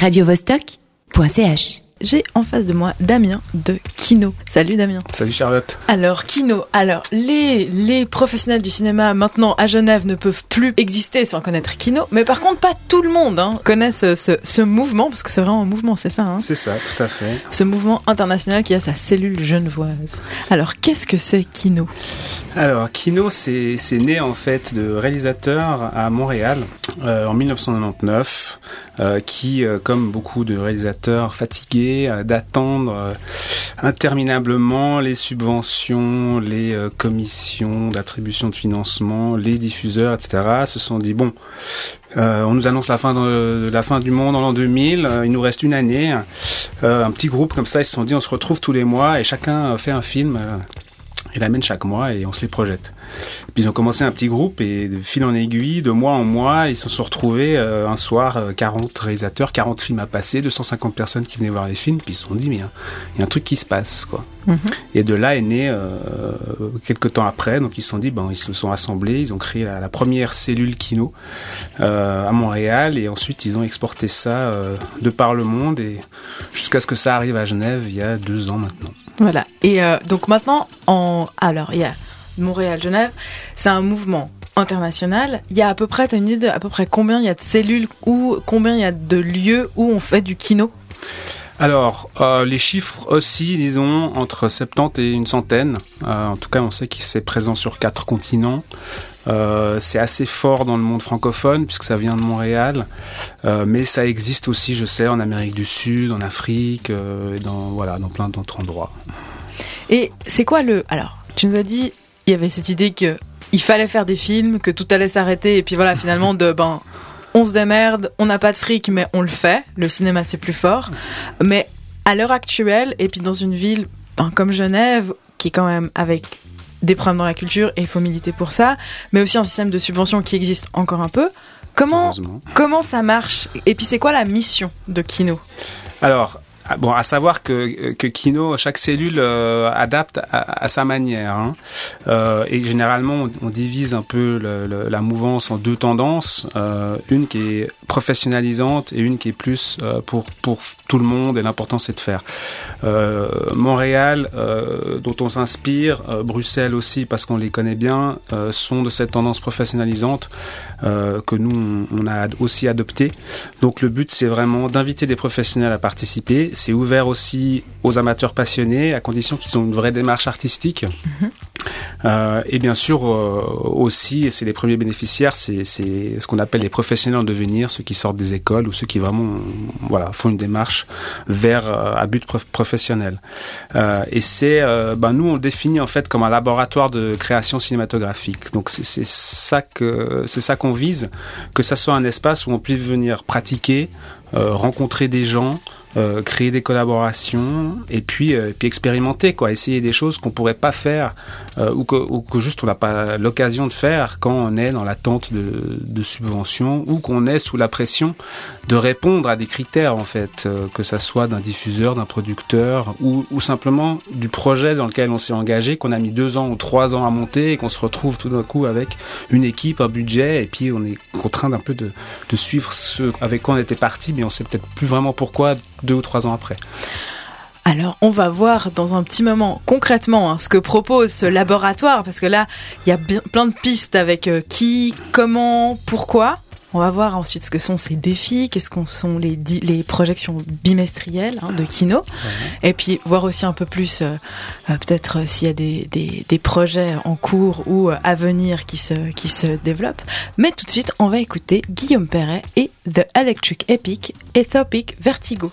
radiovostok.ch j'ai en face de moi Damien de Kino. Salut Damien. Salut Charlotte. Alors Kino, alors les, les professionnels du cinéma maintenant à Genève ne peuvent plus exister sans connaître Kino, mais par contre pas tout le monde hein, connaît ce, ce, mouvement, parce que c'est vraiment un mouvement, c'est ça hein C'est ça, tout à fait. Ce mouvement international qui a sa cellule genevoise. Alors qu'est-ce que c'est Kino? Alors Kino c'est né en fait de réalisateurs à Montréal euh, en 1999 euh, qui, euh, comme beaucoup de réalisateurs fatigués euh, d'attendre interminablement les subventions, les commissions d'attribution de financement, les diffuseurs, etc., se sont dit bon, on nous annonce la fin de, la fin du monde en l'an 2000. il nous reste une année. un petit groupe comme ça, ils se sont dit, on se retrouve tous les mois et chacun fait un film il l'amène chaque mois et on se les projette. Puis ils ont commencé un petit groupe et de fil en aiguille, de mois en mois, ils se sont retrouvés euh, un soir, 40 euh, réalisateurs, 40 films à passer, 250 personnes qui venaient voir les films, puis ils se sont dit, mais il y, a un truc qui se passe. quoi. Mhm. Et de là est né, euh, quelques temps après, donc ils se sont dit, ben, ils se sont assemblés, ils ont créé la, première cellule Kino euh, à Montréal et ensuite ils ont exporté ça de par le monde et jusqu'à ce que ça arrive à Genève il y a deux ans maintenant. Voilà. Et euh, donc maintenant, en... alors il y a Montréal-Genève, c'est un mouvement international. Il y a à peu près, tu as une idée à peu près combien il y a de cellules ou combien il y a de lieux où on fait du kino? Alors, euh, les chiffres aussi, disons, entre 70 et une centaine. Euh, en tout cas, on sait qu'il est présent sur quatre continents. Euh, c'est assez fort dans le monde francophone puisque ça vient de Montréal, euh, mais ça existe aussi, je sais, en Amérique du Sud, en Afrique, euh, et dans voilà, dans plein d'autres endroits. Et c'est quoi le Alors, tu nous as dit, il y avait cette idée que il fallait faire des films, que tout allait s'arrêter, et puis voilà, finalement, de ben, on se démerde, on n'a pas de fric, mais on le fait. Le cinéma, c'est plus fort. Mais à l'heure actuelle, et puis dans une ville ben, comme Genève, qui est quand même avec des problèmes dans la culture et il faut militer pour ça, mais aussi un système de subvention qui existe encore un peu. Comment, comment ça marche Et puis c'est quoi la mission de Kino? Alors, bon, à savoir que, que Kino, chaque cellule euh, adapte à, sa manière. Hein. Euh, et généralement, on, divise un peu le, la mouvance en deux tendances. Euh, une qui est professionnalisante et une qui est plus euh, pour, pour tout le monde. Et l'important, c'est de faire. Euh, Montréal, dont on s'inspire, Bruxelles aussi, parce qu'on les connaît bien, sont de cette tendance professionnalisante que nous, on, on a aussi adopté. Donc le but, c'est vraiment d'inviter des professionnels à participer c'est ouvert aussi aux amateurs passionnés, à condition qu'ils ont une vraie démarche artistique. Mhm. Euh, et bien sûr euh, aussi, et c'est les premiers bénéficiaires, c'est ce qu'on appelle les professionnels en devenir, ceux qui sortent des écoles ou ceux qui vraiment voilà font une démarche vers euh, à but professionnel. et c'est, ben nous on le définit en fait comme un laboratoire de création cinématographique. Donc c'est ça que c'est ça qu'on vise, que ça soit un espace où on puisse venir pratiquer, rencontrer des gens. Euh, créer des collaborations et puis, euh, puis expérimenter quoi, essayer des choses qu'on pourrait pas faire euh, ou, que, ou que juste on n'a pas l'occasion de faire quand on est dans l'attente de, de subventions ou qu'on est sous la pression de répondre à des critères en fait, que ça soit d'un diffuseur, d'un producteur ou, ou simplement du projet dans lequel on s'est engagé, qu'on a mis deux ans ou trois ans à monter et qu'on se retrouve tout d'un coup avec une équipe, un budget et puis on est contraint d'un peu de, de suivre ce avec quoi on était parti, mais on sait peut-être plus vraiment pourquoi deux ou trois ans après. Alors, on va voir dans un petit moment concrètement hein, ce que propose ce laboratoire, parce que là, il y a plein de pistes avec euh, qui, comment, pourquoi. On va voir ensuite ce que sont ces défis, qu'est-ce qu'on sont les, les projections bimestrielles hein, de Kino, et puis voir aussi un peu plus euh, euh, peut-être s'il y a des, des, des, projets en cours ou à venir qui se, qui se développent. Mais tout de suite, on va écouter Guillaume Perret et The Electric Epic Ethopic Vertigo.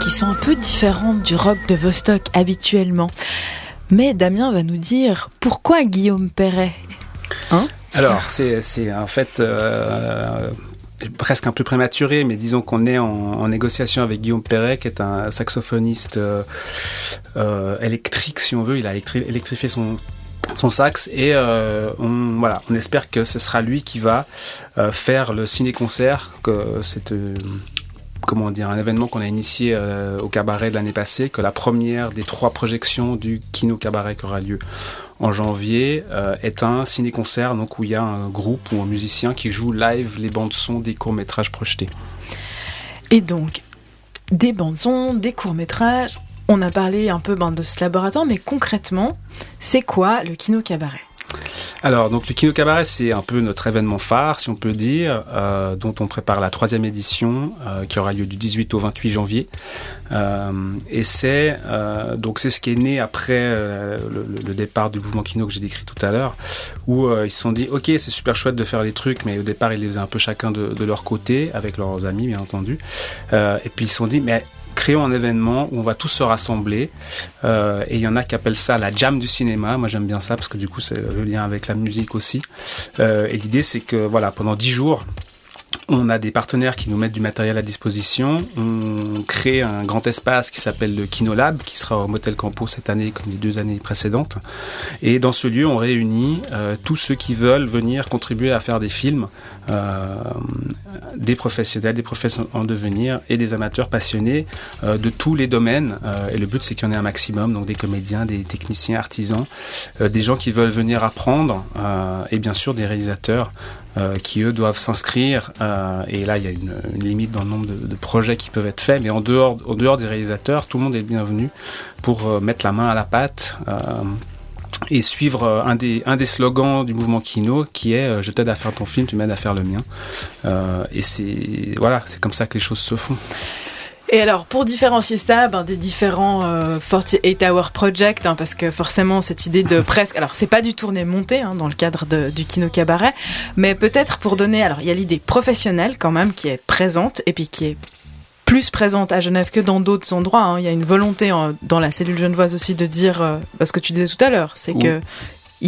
Qui sont un peu différentes du rock de Vostok habituellement. Mais Damien va nous dire pourquoi Guillaume Perret hein? Alors, c'est en fait euh, presque un peu prématuré, mais disons qu'on est en, négociation avec Guillaume Perret, qui est un saxophoniste euh, euh, électrique, si on veut. Il a électrifié son son sax et on voilà on espère que ce sera lui qui va faire le ciné concert que c'est comment dire, un événement qu'on a initié euh, au cabaret l'année passée, que la première des trois projections du Kino Cabaret qui aura lieu en janvier euh, est un ciné-concert donc où il y a un groupe ou un musicien qui joue live les bandes son des courts-métrages projetés. Et donc, des bandes son, des courts-métrages, on a parlé un peu ben, de ce laboratoire, mais concrètement, c'est quoi le Kino Cabaret? Alors, donc le Kino Cabaret, c'est un peu notre événement phare, si on peut dire, euh, dont on prépare la troisième édition, euh, qui aura lieu du 18 au 28 janvier. Euh, et c'est donc c'est ce qui est né après le, le, départ du mouvement Kino que j'ai décrit tout à l'heure, où ils se sont dit, ok, c'est super chouette de faire des trucs, mais au départ ils les faisaient un peu chacun de, de leur côté, avec leurs amis, bien entendu. et puis ils se sont dit, mais créons un événement où on va tous se rassembler. Euh, et il y en a qui appellent ça la jam du cinéma. Moi, j'aime bien ça parce que du coup, c'est le lien avec la musique aussi. Euh, et l'idée, c'est que voilà, pendant dix jours, on a des partenaires qui nous mettent du matériel à disposition. On crée un grand espace qui s'appelle le Kinolab, qui sera au Motel Campo cette année comme les deux années précédentes. Et dans ce lieu, on réunit euh, tous ceux qui veulent venir contribuer à faire des films, euh, des professionnels, des professionnels en devenir et des amateurs passionnés euh, de tous les domaines. Et le but, c'est qu'il y en ait un maximum, donc des comédiens, des techniciens, artisans, des gens qui veulent venir apprendre et bien sûr des réalisateurs euh, qui eux doivent s'inscrire. Euh, et là, il y a une, une, limite dans le nombre de, de, projets qui peuvent être faits. Mais en dehors, en dehors des réalisateurs, tout le monde est bienvenu pour euh, mettre la main à la pâte. Euh, et suivre un des, un des slogans du mouvement Kino qui est je t'aide à faire ton film, tu m'aides à faire le mien. et c'est voilà, c'est comme ça que les choses se font. Et alors, pour différencier ça ben, des différents euh, 48 Hour Project, hein, parce que forcément, cette idée de presque. Alors, c'est pas du tourné monté hein, dans le cadre de, du Kino Cabaret, mais peut-être pour donner. Alors, il y a l'idée professionnelle quand même qui est présente et puis qui est plus présente à Genève que dans d'autres endroits. Hein. Il y a une volonté en, dans la cellule genevoise aussi de dire, euh, parce que tu disais tout à l'heure, c'est que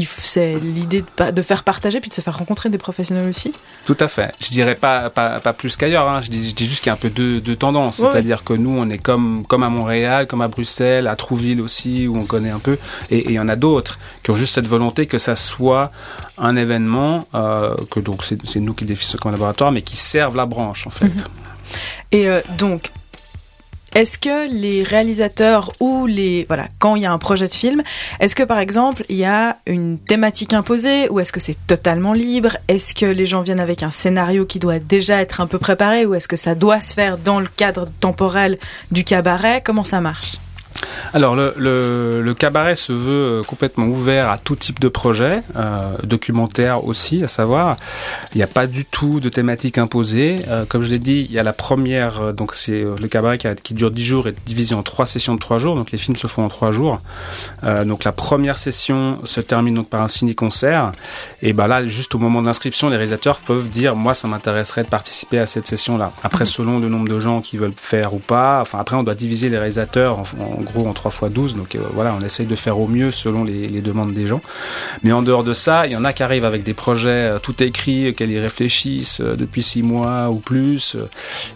c'est l'idée de, de, faire partager puis de se faire rencontrer des professionnels aussi. Tout à fait. Je dirais pas pas, pas plus qu'ailleurs. Hein. Je, dis, je dis juste qu'il y a un peu deux, deux tendances. Ouais. C'est-à-dire que nous, on est comme comme à Montréal, comme à Bruxelles, à Trouville aussi, où on connaît un peu. Et il y en a d'autres qui ont juste cette volonté que ça soit un événement euh, que donc c'est nous qui définissons comme laboratoire, mais qui serve la branche en fait. Et euh, donc est-ce que les réalisateurs ou les voilà quand il y a un projet de film, est-ce que par exemple il y a une thématique imposée ou est-ce que c'est totalement libre? Est-ce que les gens viennent avec un scénario qui doit déjà être un peu préparé ou est-ce que ça doit se faire dans le cadre temporel du cabaret? Comment ça marche? Alors le, le, le, cabaret se veut complètement ouvert à tout type de projet, euh, documentaire aussi, à savoir, il n'y a pas du tout de thématique imposée. Euh, comme je l'ai dit, il y a la première, donc c'est le cabaret qui, a, qui, dure 10 jours et divisé en trois sessions de 3 jours, donc les films se font en 3 jours. Euh, donc la première session se termine donc par un ciné-concert, et ben là, juste au moment de l'inscription, les réalisateurs peuvent dire, moi ça m'intéresserait de participer à cette session-là. Après, selon le nombre de gens qui veulent faire ou pas, enfin après on doit diviser les réalisateurs en, en gros en 3 fois 12. Donc euh, voilà, on essaye de faire au mieux selon les, les, demandes des gens. Mais en dehors de ça, il y en a qui arrivent avec des projets euh, tout écrits, qu'elles y réfléchissent euh, depuis 6 mois ou plus.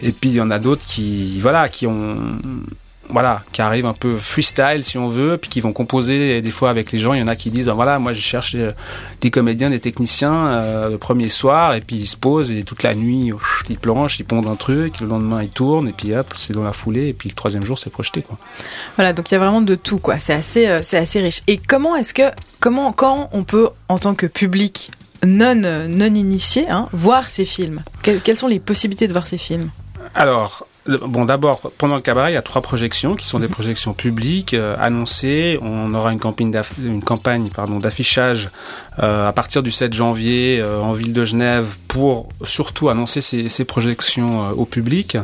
Et puis il y en a d'autres qui, voilà, qui ont voilà, qui arrivent un peu freestyle si on veut, puis qui vont composer des fois avec les gens. Il y en a qui disent voilà, moi je cherche des comédiens, des techniciens euh, le premier soir, et puis ils se posent et toute la nuit ils planchent, ils pondent un truc, le lendemain ils tournent, et puis hop, c'est dans la foulée, et puis le troisième jour c'est projeté quoi. Voilà, donc il y a vraiment de tout quoi. C'est assez, euh, c'est assez riche. Et comment est-ce que, comment, quand on peut en tant que public non non initié, hein, voir ces films? Quelles, quelles sont les possibilités de voir ces films? Alors Bon, d'abord, pendant le cabaret, il y a trois projections qui sont des projections publiques euh, annoncées. On aura une campagne, une campagne pardon, d'affichage euh, à partir du 7 janvier euh, en ville de Genève pour surtout annoncer ces, ces projections euh, au public.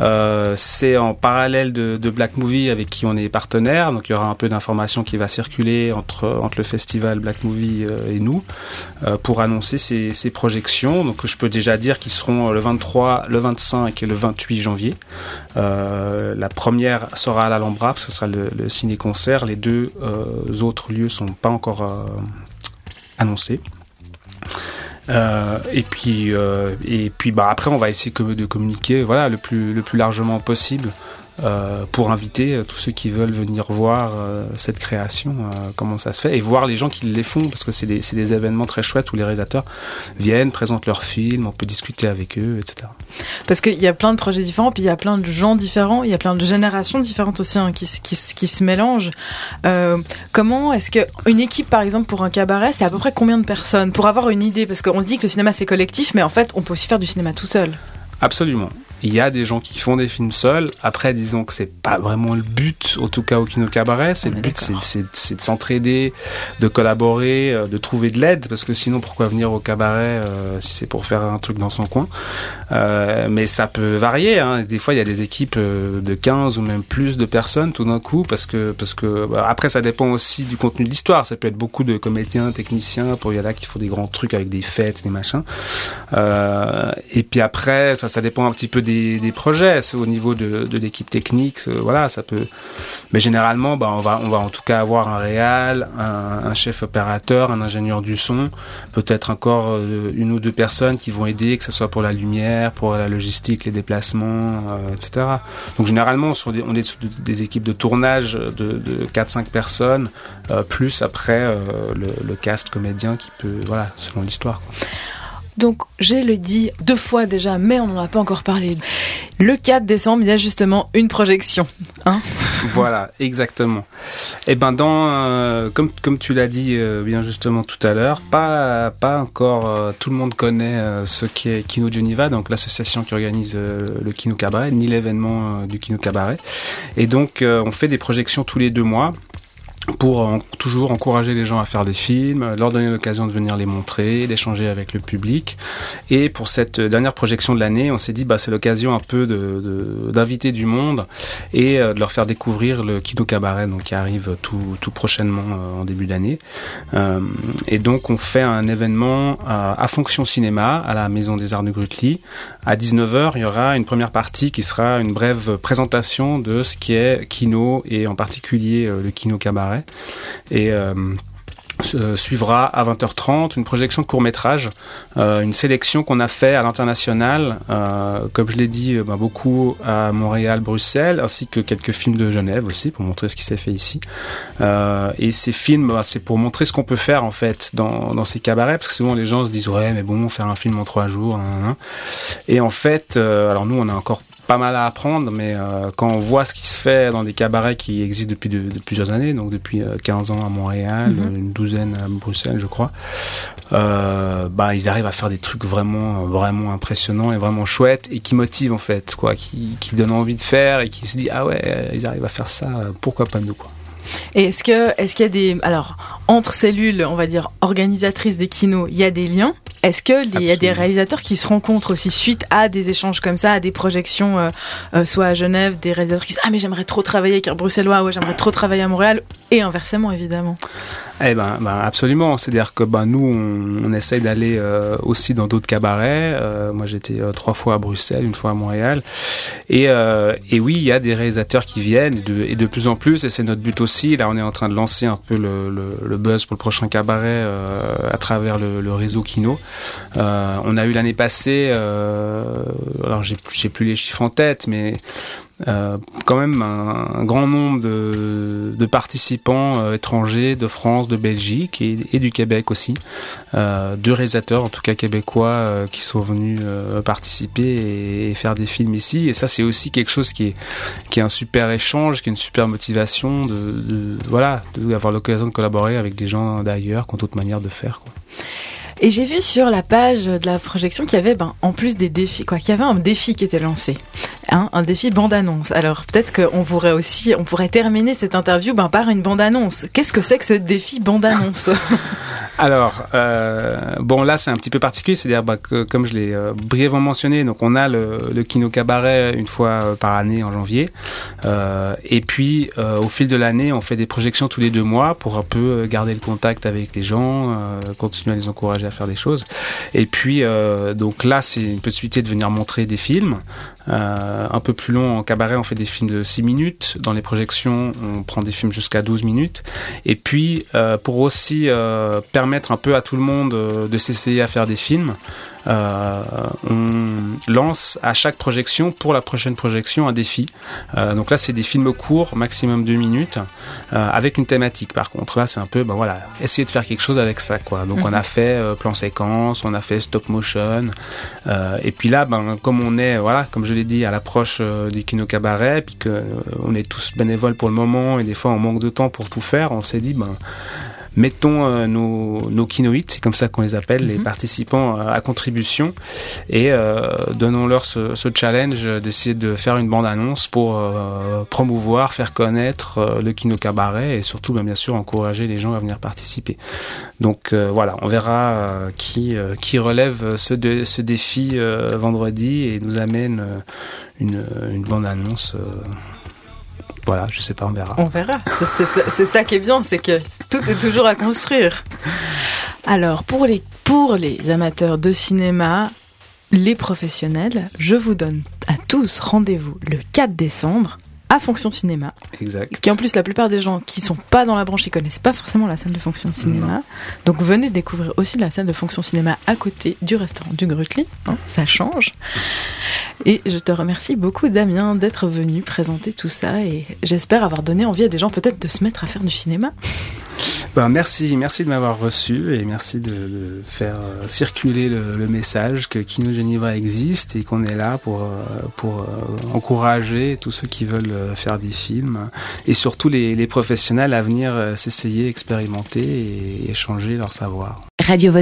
Euh, c'est en parallèle de, de, Black Movie avec qui on est partenaire, donc il y aura un peu d'informations qui va circuler entre entre le festival Black Movie euh, et nous euh, pour annoncer ces, ces, projections. Donc je peux déjà dire qu'ils seront le 23, le 25 et le 28 janvier. La première sera à l'Alhambra, ce sera le, le ciné-concert. Les deux autres lieux sont pas encore annoncés. Euh, et puis euh, et puis bah après on va essayer de communiquer voilà le plus le plus largement possible euh, pour inviter euh, tous ceux qui veulent venir voir euh, cette création, comment ça se fait, et voir les gens qui les font, parce que c'est des, des, événements très chouettes où les réalisateurs viennent, présentent leurs films, on peut discuter avec eux, etc. Parce qu'il y a plein de projets différents, puis il y a plein de gens différents, il y a plein de générations différentes aussi hein, qui, qui, qui, se mélangent. Comment est-ce que une équipe, par exemple, pour un cabaret, c'est à peu près combien de personnes? Pour avoir une idée, parce qu'on se dit que le cinéma c'est collectif, mais en fait, on peut aussi faire du cinéma tout seul. Absolument il y a des gens qui font des films seuls. Après, disons que c'est pas vraiment le but, en tout cas au Kino Cabaret. C'est le but, c'est de s'entraider, de collaborer, euh, de trouver de l'aide, parce que sinon, pourquoi venir au cabaret euh, si c'est pour faire un truc dans son coin? Euh, Mais ça peut varier. Hein. Des fois, il y a des équipes de 15 ou même plus de personnes tout d'un coup, parce que parce que bah, après, ça dépend aussi du contenu de l'histoire. Ça peut être beaucoup de comédiens, techniciens. Pour y en a qui font des grands trucs avec des fêtes, des machins. et puis après, ça dépend un petit peu des des, projets, c'est au niveau de, l'équipe technique, voilà, ça peut. Mais généralement, bah, on va, on va en tout cas avoir un réal, un, chef opérateur, un ingénieur du son, peut-être encore euh, une ou deux personnes qui vont aider, que ce soit pour la lumière, pour la logistique, les déplacements, euh, etc. Donc généralement, on est sur des équipes de tournage de, 4-5 personnes, euh, plus après le, le, cast comédien qui peut, voilà, selon l'histoire. Donc, j'ai le dit deux fois déjà, mais on n'en a pas encore parlé. Le 4 décembre, il y a justement une projection. Hein voilà, exactement. Et eh ben, euh, comme, tu l'as dit euh, bien justement tout à l'heure, pas, encore euh, tout le monde connaît ce qui est Kino Geneva, donc l'association qui organise le Kino Cabaret, ni l'événement du Kino Cabaret. Et donc, on fait des projections tous les deux mois pour toujours encourager les gens à faire des films, leur donner l'occasion de venir les montrer, d'échanger avec le public. Et pour cette dernière projection de l'année, on s'est dit bah c'est l'occasion un peu de d'inviter du monde et euh, de leur faire découvrir le Kino Cabaret donc qui arrive tout tout prochainement euh, en début d'année. Euh, et donc on fait un événement à, Fonction Cinéma à la Maison des Arts de Grutli. À 19h, il y aura une première partie qui sera une brève présentation de ce qui est Kino et en particulier le Kino Cabaret et euh, suivra à 20h30 une projection de court métrage, euh, une sélection qu'on a fait à l'international, euh, comme je l'ai dit, bah, beaucoup à Montréal, Bruxelles, ainsi que quelques films de Genève aussi pour montrer ce qui s'est fait ici. et ces films, bah, c'est pour montrer ce qu'on peut faire en fait dans, dans ces cabarets, parce que souvent les gens se disent ouais mais bon faire un film en trois jours. Et en fait, alors nous on a encore pas mal à apprendre, mais euh, quand on voit ce qui se fait dans des cabarets qui existent depuis de, plusieurs années, donc depuis 15 euh, ans à Montréal, mhm. une douzaine à Bruxelles, je crois, euh, bah ils arrivent à faire des trucs vraiment vraiment impressionnants et vraiment chouettes et qui motivent en fait, quoi, qui, qui donnent envie de faire et qui se dit ah ouais ils arrivent à faire ça, pourquoi pas nous quoi. Et est-ce que est-ce qu'il y a des alors entre cellules, on va dire organisatrices des kinos, il y a des liens Est-ce que il y a des réalisateurs qui se rencontrent aussi suite à des échanges comme ça, à des projections, euh, euh, soit à Genève, des réalisateurs qui disent ah mais j'aimerais trop travailler avec un bruxellois, ouais j'aimerais trop travailler à Montréal, et inversement évidemment. Eh ben, ben absolument. C'est-à-dire que ben nous, on, on essaye d'aller euh, aussi dans d'autres cabarets. Moi, j'étais trois fois à Bruxelles, une fois à Montréal. Et, et oui, il y a des réalisateurs qui viennent et de, et de plus en plus. Et c'est notre but aussi. Là, on est en train de lancer un peu le, le, le buzz pour le prochain cabaret à travers le, le, réseau Kino. on a eu l'année passée, alors j'ai j'ai plus les chiffres en tête, mais euh, quand même un, grand nombre de, de participants euh, étrangers de France, de Belgique et, et du Québec aussi. Euh, deux réalisateurs, en tout cas québécois, euh, qui sont venus participer et, et, faire des films ici. Et ça, c'est aussi quelque chose qui est, qui est un super échange, qui est une super motivation de, de voilà, d'avoir l'occasion de collaborer avec des gens d'ailleurs qui ont d'autres manières de faire. Quoi. Et j'ai vu sur la page de la projection qu'il y avait, ben, en plus des défis, quoi, qu'il y avait un défi qui était lancé. Hein, un défi bande-annonce. Alors peut-être qu'on pourrait aussi, on pourrait terminer cette interview ben, par une bande-annonce. Qu'est-ce que c'est que ce défi bande-annonce? Alors, euh, bon là c'est un petit peu particulier, c'est-à-dire bah, que comme je l'ai euh, brièvement mentionné, donc on a le, le Kino Cabaret une fois euh, par année en janvier, euh, et puis euh, au fil de l'année on fait des projections tous les deux mois pour un peu garder le contact avec les gens, continuer à les encourager à faire des choses. Et puis donc là c'est une possibilité de venir montrer des films, un peu plus long en cabaret on fait des films de 6 minutes, dans les projections on prend des films jusqu'à 12 minutes, et puis pour aussi permettre permettre un peu à tout le monde euh, de s'essayer à faire des films. Euh, on lance à chaque projection, pour la prochaine projection, un défi. Euh, donc là, c'est des films courts, maximum deux minutes, euh, avec une thématique. Par contre, là, c'est un peu, ben voilà, essayer de faire quelque chose avec ça, quoi. Donc on a mhm. fait plan séquence, on a fait stop motion, euh, et puis là, ben comme on est, voilà, comme je l'ai dit, à l'approche du kino cabaret, puis que on est tous bénévoles pour le moment, et des fois on manque de temps pour tout faire, on s'est dit, ben mettons euh, nos, nos kinoïtes, c'est comme ça qu'on les appelle, les mhm. participants euh, à contribution, et euh, donnons-leur ce, ce, challenge d'essayer de faire une bande-annonce pour promouvoir, faire connaître le kino cabaret et surtout, ben, bien sûr, encourager les gens à venir participer. Donc voilà, on verra qui, qui relève ce, ce défi vendredi et nous amène une, une bande-annonce voilà, je sais pas, on verra. On verra. C'est ça qui est bien, c'est que tout est toujours à construire. Alors, pour les, pour les amateurs de cinéma, les professionnels, je vous donne à tous rendez-vous le 4 décembre à Fonction Cinéma. Exact. Qui en plus, la plupart des gens qui sont pas dans la branche, ils connaissent pas forcément la salle de Fonction Cinéma. Donc venez découvrir aussi la salle de Fonction Cinéma à côté du restaurant du Grutli. Hein, ça change. Et je te remercie beaucoup, Damien, d'être venu présenter tout ça. Et j'espère avoir donné envie à des gens peut-être de se mettre à faire du cinéma. Ben, merci, merci de m'avoir reçu et merci de, faire euh, circuler le, message que Kino Geneva existe et qu'on est là pour, euh, pour euh, encourager tous ceux qui veulent faire des films et surtout les, les professionnels à venir s'essayer, expérimenter et échanger leur savoir. Radio